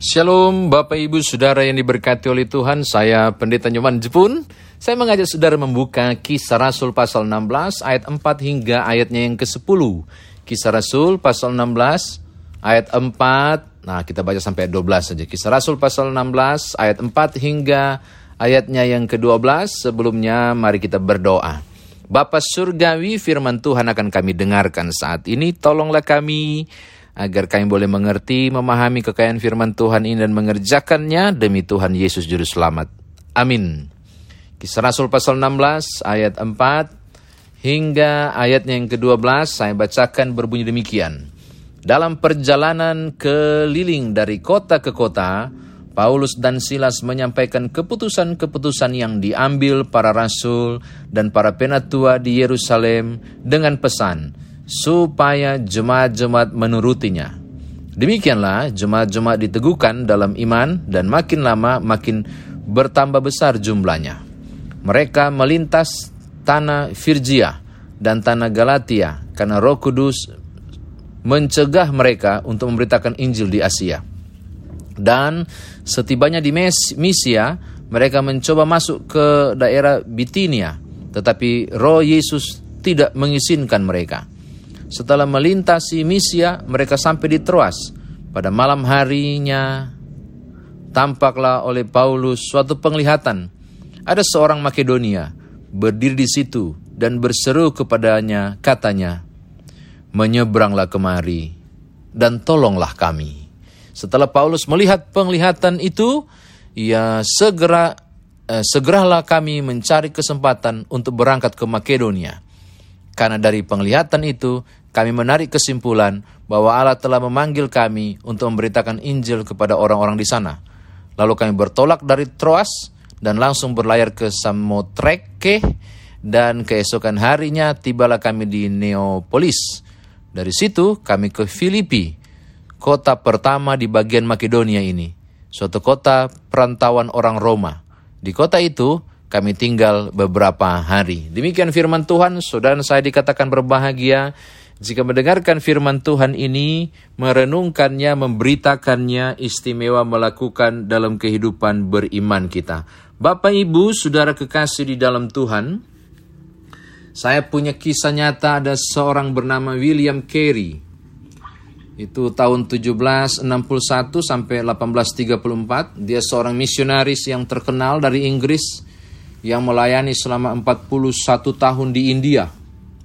Shalom Bapak Ibu Saudara yang diberkati oleh Tuhan. Saya Pendeta Nyoman Jepun. Saya mengajak saudara membuka kisah Rasul pasal 16 ayat 4 hingga ayatnya yang ke-10 Kisah Rasul pasal 16 ayat 4 Nah kita baca sampai ayat 12 saja. Kisah Rasul pasal 16 ayat 4 hingga ayatnya yang ke-12 Sebelumnya mari kita berdoa. Bapak Surgawi firman Tuhan akan kami dengarkan saat ini. Tolonglah kami agar kami boleh mengerti, memahami kekayaan firman Tuhan ini dan mengerjakannya demi Tuhan Yesus Juru Selamat. Amin. Kisah Rasul pasal 16 ayat 4 hingga ayatnya yang ke-12 saya bacakan berbunyi demikian. Dalam perjalanan keliling dari kota ke kota, Paulus dan Silas menyampaikan keputusan-keputusan yang diambil para rasul dan para penatua di Yerusalem dengan pesan, supaya jemaat-jemaat menurutinya. Demikianlah jemaat-jemaat diteguhkan dalam iman dan makin lama makin bertambah besar jumlahnya. Mereka melintas tanah Virgia dan tanah Galatia karena Roh Kudus mencegah mereka untuk memberitakan Injil di Asia. Dan setibanya di Misia, mereka mencoba masuk ke daerah Bitinia, tetapi Roh Yesus tidak mengizinkan mereka. Setelah melintasi Misia, mereka sampai di Troas. Pada malam harinya, tampaklah oleh Paulus suatu penglihatan. Ada seorang Makedonia berdiri di situ dan berseru kepadanya, katanya, Menyeberanglah kemari dan tolonglah kami. Setelah Paulus melihat penglihatan itu, ia segera eh, segeralah kami mencari kesempatan untuk berangkat ke Makedonia. Karena dari penglihatan itu, kami menarik kesimpulan bahwa Allah telah memanggil kami untuk memberitakan Injil kepada orang-orang di sana. Lalu kami bertolak dari Troas dan langsung berlayar ke Samotreke dan keesokan harinya tibalah kami di Neapolis. Dari situ kami ke Filipi, kota pertama di bagian Makedonia ini, suatu kota perantauan orang Roma. Di kota itu kami tinggal beberapa hari. Demikian firman Tuhan, saudara saya dikatakan berbahagia jika mendengarkan firman Tuhan ini, merenungkannya, memberitakannya, istimewa melakukan dalam kehidupan beriman kita. Bapak, Ibu, saudara kekasih di dalam Tuhan, saya punya kisah nyata ada seorang bernama William Carey. Itu tahun 1761 sampai 1834. Dia seorang misionaris yang terkenal dari Inggris yang melayani selama 41 tahun di India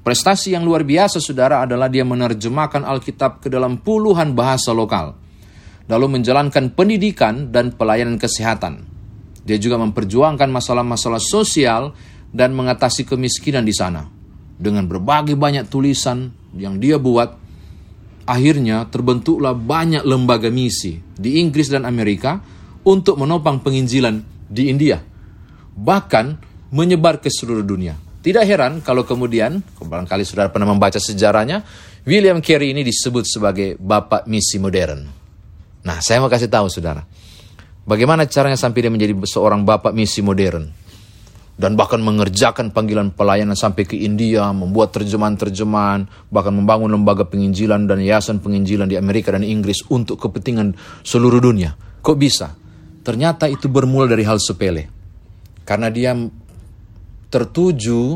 Prestasi yang luar biasa saudara adalah dia menerjemahkan Alkitab ke dalam puluhan bahasa lokal. Lalu menjalankan pendidikan dan pelayanan kesehatan. Dia juga memperjuangkan masalah-masalah sosial dan mengatasi kemiskinan di sana. Dengan berbagai banyak tulisan yang dia buat, akhirnya terbentuklah banyak lembaga misi di Inggris dan Amerika untuk menopang penginjilan di India. Bahkan menyebar ke seluruh dunia. Tidak heran kalau kemudian, barangkali saudara pernah membaca sejarahnya, William Carey ini disebut sebagai bapak misi modern. Nah, saya mau kasih tahu saudara, bagaimana caranya sampai dia menjadi seorang bapak misi modern. Dan bahkan mengerjakan panggilan pelayanan sampai ke India, membuat terjemahan-terjemahan, bahkan membangun lembaga penginjilan dan yayasan penginjilan di Amerika dan Inggris untuk kepentingan seluruh dunia. Kok bisa? Ternyata itu bermula dari hal sepele. Karena dia tertuju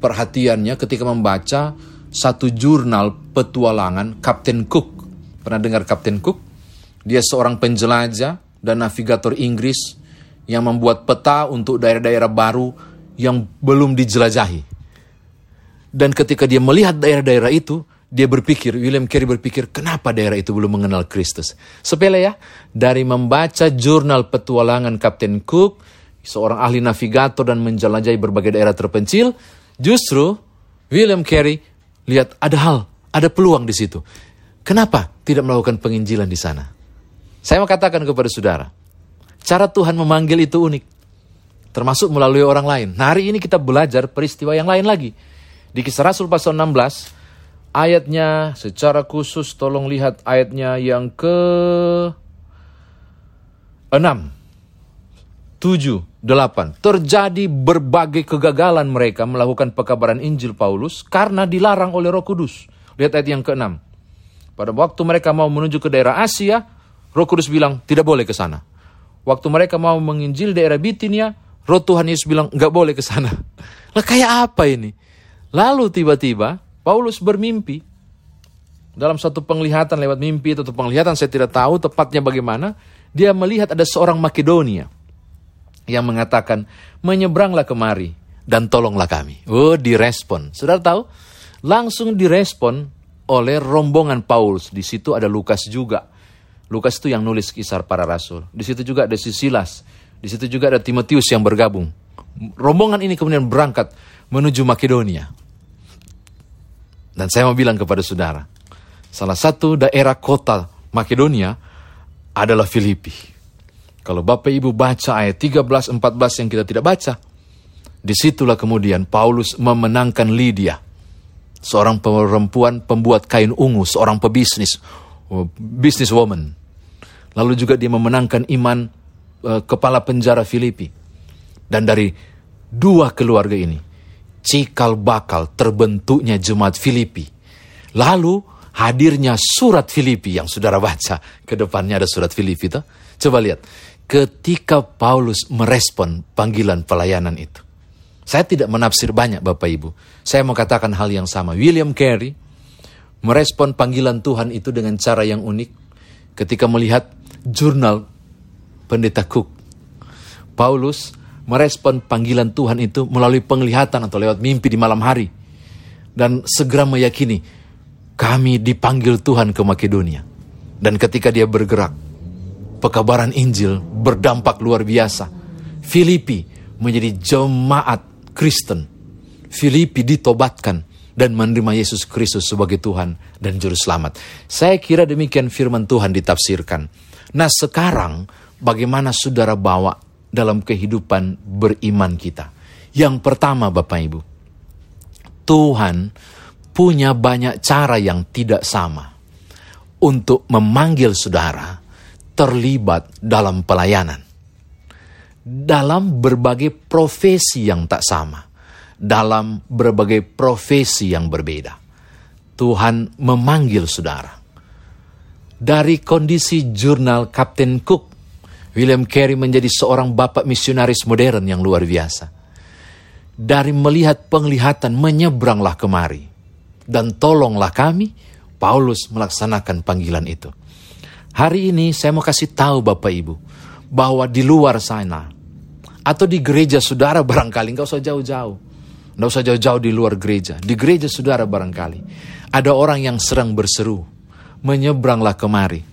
perhatiannya ketika membaca satu jurnal petualangan Kapten Cook. Pernah dengar Kapten Cook? Dia seorang penjelajah dan navigator Inggris yang membuat peta untuk daerah-daerah baru yang belum dijelajahi. Dan ketika dia melihat daerah-daerah itu, dia berpikir, William Carey berpikir, kenapa daerah itu belum mengenal Kristus? Sepele ya, dari membaca jurnal petualangan Kapten Cook, seorang ahli navigator dan menjelajahi berbagai daerah terpencil, justru William Carey lihat ada hal, ada peluang di situ. Kenapa tidak melakukan penginjilan di sana? Saya mau katakan kepada saudara, cara Tuhan memanggil itu unik. Termasuk melalui orang lain. Nah hari ini kita belajar peristiwa yang lain lagi. Di kisah Rasul pasal 16, ayatnya secara khusus tolong lihat ayatnya yang ke 6 7, 8. Terjadi berbagai kegagalan mereka melakukan pekabaran Injil Paulus karena dilarang oleh roh kudus. Lihat ayat yang ke-6. Pada waktu mereka mau menuju ke daerah Asia, Roh Kudus bilang, tidak boleh ke sana. Waktu mereka mau menginjil daerah Bitinia, roh Tuhan Yesus bilang, nggak boleh ke sana. Lah kayak apa ini? Lalu tiba-tiba Paulus bermimpi. Dalam satu penglihatan lewat mimpi atau penglihatan saya tidak tahu tepatnya bagaimana. Dia melihat ada seorang Makedonia yang mengatakan, menyeberanglah kemari dan tolonglah kami. Oh, direspon. Saudara tahu? Langsung direspon oleh rombongan Paulus. Di situ ada Lukas juga. Lukas itu yang nulis kisah para rasul. Di situ juga ada Sisilas. Di situ juga ada Timotius yang bergabung. Rombongan ini kemudian berangkat menuju Makedonia. Dan saya mau bilang kepada saudara, salah satu daerah kota Makedonia adalah Filipi. Kalau Bapak Ibu baca ayat 13, 14 yang kita tidak baca, di situlah kemudian Paulus memenangkan Lydia, seorang perempuan pembuat kain ungu, seorang pebisnis, oh, business woman. Lalu juga dia memenangkan iman uh, kepala penjara Filipi. Dan dari dua keluarga ini, cikal bakal terbentuknya jemaat Filipi. Lalu hadirnya surat Filipi yang saudara baca. Ke depannya ada surat Filipi itu. Coba lihat. Ketika Paulus merespon panggilan pelayanan itu. Saya tidak menafsir banyak Bapak Ibu. Saya mau katakan hal yang sama. William Carey merespon panggilan Tuhan itu dengan cara yang unik. Ketika melihat jurnal pendeta Cook. Paulus merespon panggilan Tuhan itu melalui penglihatan atau lewat mimpi di malam hari. Dan segera meyakini, kami dipanggil Tuhan ke Makedonia. Dan ketika dia bergerak, pekabaran Injil berdampak luar biasa. Filipi menjadi jemaat Kristen. Filipi ditobatkan dan menerima Yesus Kristus sebagai Tuhan dan Juru Selamat. Saya kira demikian firman Tuhan ditafsirkan. Nah sekarang bagaimana saudara bawa dalam kehidupan beriman kita. Yang pertama Bapak Ibu, Tuhan punya banyak cara yang tidak sama untuk memanggil saudara terlibat dalam pelayanan. Dalam berbagai profesi yang tak sama. Dalam berbagai profesi yang berbeda. Tuhan memanggil saudara. Dari kondisi jurnal Kapten Cook William Carey menjadi seorang bapak misionaris modern yang luar biasa. Dari melihat penglihatan menyeberanglah kemari. Dan tolonglah kami, Paulus melaksanakan panggilan itu. Hari ini saya mau kasih tahu Bapak Ibu, bahwa di luar sana, atau di gereja saudara barangkali, nggak usah jauh-jauh. Nggak usah jauh-jauh di luar gereja. Di gereja saudara barangkali. Ada orang yang serang berseru, menyeberanglah kemari,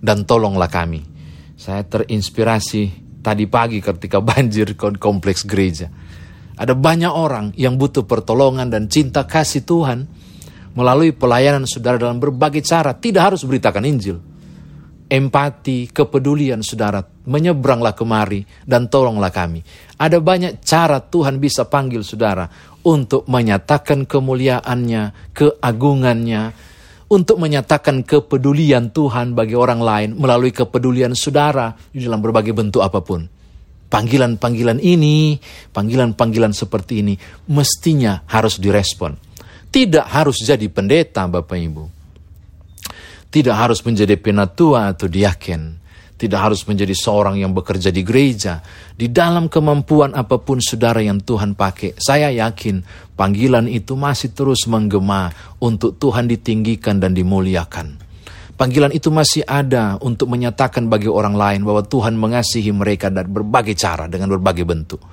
dan tolonglah kami saya terinspirasi tadi pagi ketika banjir kompleks gereja. Ada banyak orang yang butuh pertolongan dan cinta kasih Tuhan melalui pelayanan saudara dalam berbagai cara. Tidak harus beritakan Injil. Empati, kepedulian saudara, menyeberanglah kemari dan tolonglah kami. Ada banyak cara Tuhan bisa panggil saudara untuk menyatakan kemuliaannya, keagungannya, untuk menyatakan kepedulian Tuhan bagi orang lain melalui kepedulian saudara di dalam berbagai bentuk apa pun. Panggilan-panggilan ini, panggilan-panggilan seperti ini mestinya harus direspon. Tidak harus jadi pendeta Bapak Ibu. Tidak harus menjadi penatua atau diaken tidak harus menjadi seorang yang bekerja di gereja. Di dalam kemampuan apa pun saudara yang Tuhan pakai, saya yakin panggilan itu masih terus menggema untuk Tuhan ditinggikan dan dimuliakan. Panggilan itu masih ada untuk menyatakan bagi orang lain bahwa Tuhan mengasihi mereka dan berbagai cara dengan berbagai bentuk.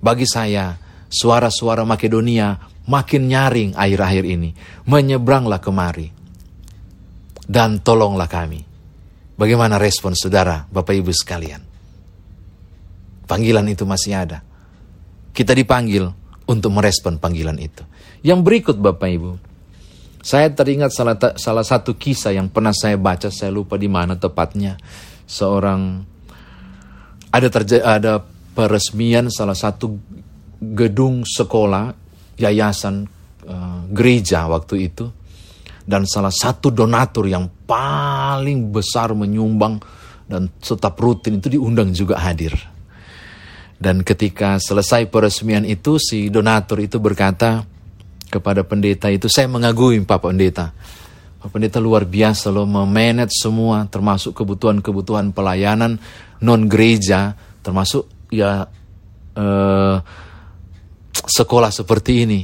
Bagi saya, suara-suara Makedonia makin nyaring akhir-akhir ini. Menyeberanglah kemari. Dan tolonglah kami Bagaimana respon saudara, Bapak Ibu sekalian? Panggilan itu masih ada. Kita dipanggil untuk merespon panggilan itu. Yang berikut Bapak Ibu, saya teringat salah, salah satu kisah yang pernah saya baca, saya lupa di mana tepatnya. Seorang ada terjadi ada peresmian salah satu gedung sekolah yayasan uh, gereja waktu itu dan salah satu donatur yang paling besar menyumbang dan tetap rutin itu diundang juga hadir. Dan ketika selesai peresmian itu si donatur itu berkata kepada pendeta itu saya mengagumi Pak Pendeta. Pak Pendeta luar biasa loh memanage semua termasuk kebutuhan-kebutuhan pelayanan non gereja termasuk ya eh, sekolah seperti ini.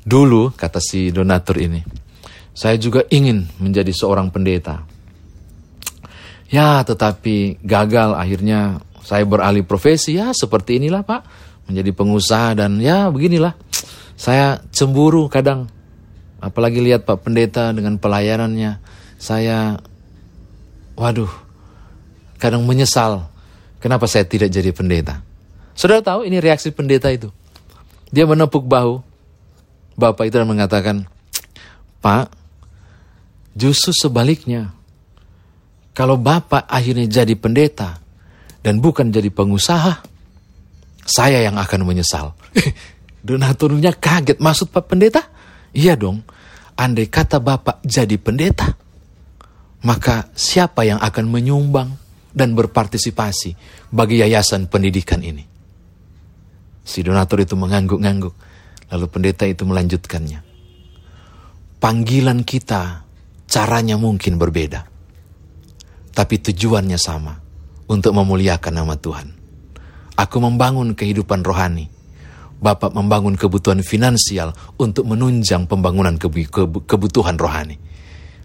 Dulu kata si donatur ini, saya juga ingin menjadi seorang pendeta. Ya, tetapi gagal akhirnya saya beralih profesi ya seperti inilah Pak, menjadi pengusaha dan ya beginilah. Saya cemburu kadang Apalagi lihat Pak Pendeta dengan pelayanannya, saya, waduh, kadang menyesal kenapa saya tidak jadi pendeta. Saudara tahu ini reaksi pendeta itu. Dia menepuk bahu Bapak itu dan mengatakan, Pak, justru sebaliknya, kalau Bapak akhirnya jadi pendeta dan bukan jadi pengusaha, saya yang akan menyesal. Donaturnya kaget, maksud Pak Pendeta? Iya dong, andai kata Bapak jadi pendeta, maka siapa yang akan menyumbang dan berpartisipasi bagi yayasan pendidikan ini? Si donatur itu mengangguk-ngangguk, lalu pendeta itu melanjutkannya. Panggilan kita caranya mungkin berbeda, tapi tujuannya sama untuk memuliakan nama Tuhan. Aku membangun kehidupan rohani Bapak membangun kebutuhan finansial untuk menunjang pembangunan kebutuhan rohani.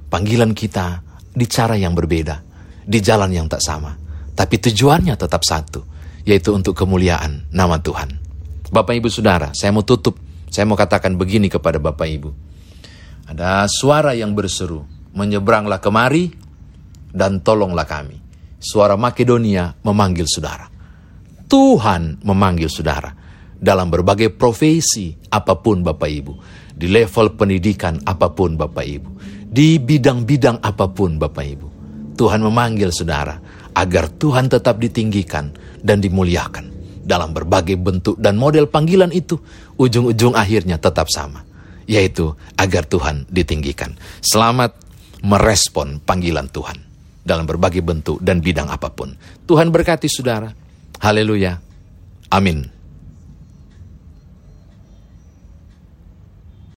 Panggilan kita di cara yang berbeda, di jalan yang tak sama, tapi tujuannya tetap satu, yaitu untuk kemuliaan nama Tuhan. Bapak Ibu Saudara, saya mau tutup, saya mau katakan begini kepada Bapak Ibu. Ada suara yang berseru, menyeberanglah kemari dan tolonglah kami. Suara Makedonia memanggil saudara. Tuhan memanggil saudara dalam berbagai profesi apa pun Bapak Ibu, di level pendidikan apa pun Bapak Ibu, di bidang-bidang apa pun Bapak Ibu. Tuhan memanggil saudara agar Tuhan tetap ditinggikan dan dimuliakan dalam berbagai bentuk dan model panggilan itu ujung-ujung akhirnya tetap sama, yaitu agar Tuhan ditinggikan. Selamat merespon panggilan Tuhan dalam berbagai bentuk dan bidang apa pun. Tuhan berkati saudara. Haleluya. Amin.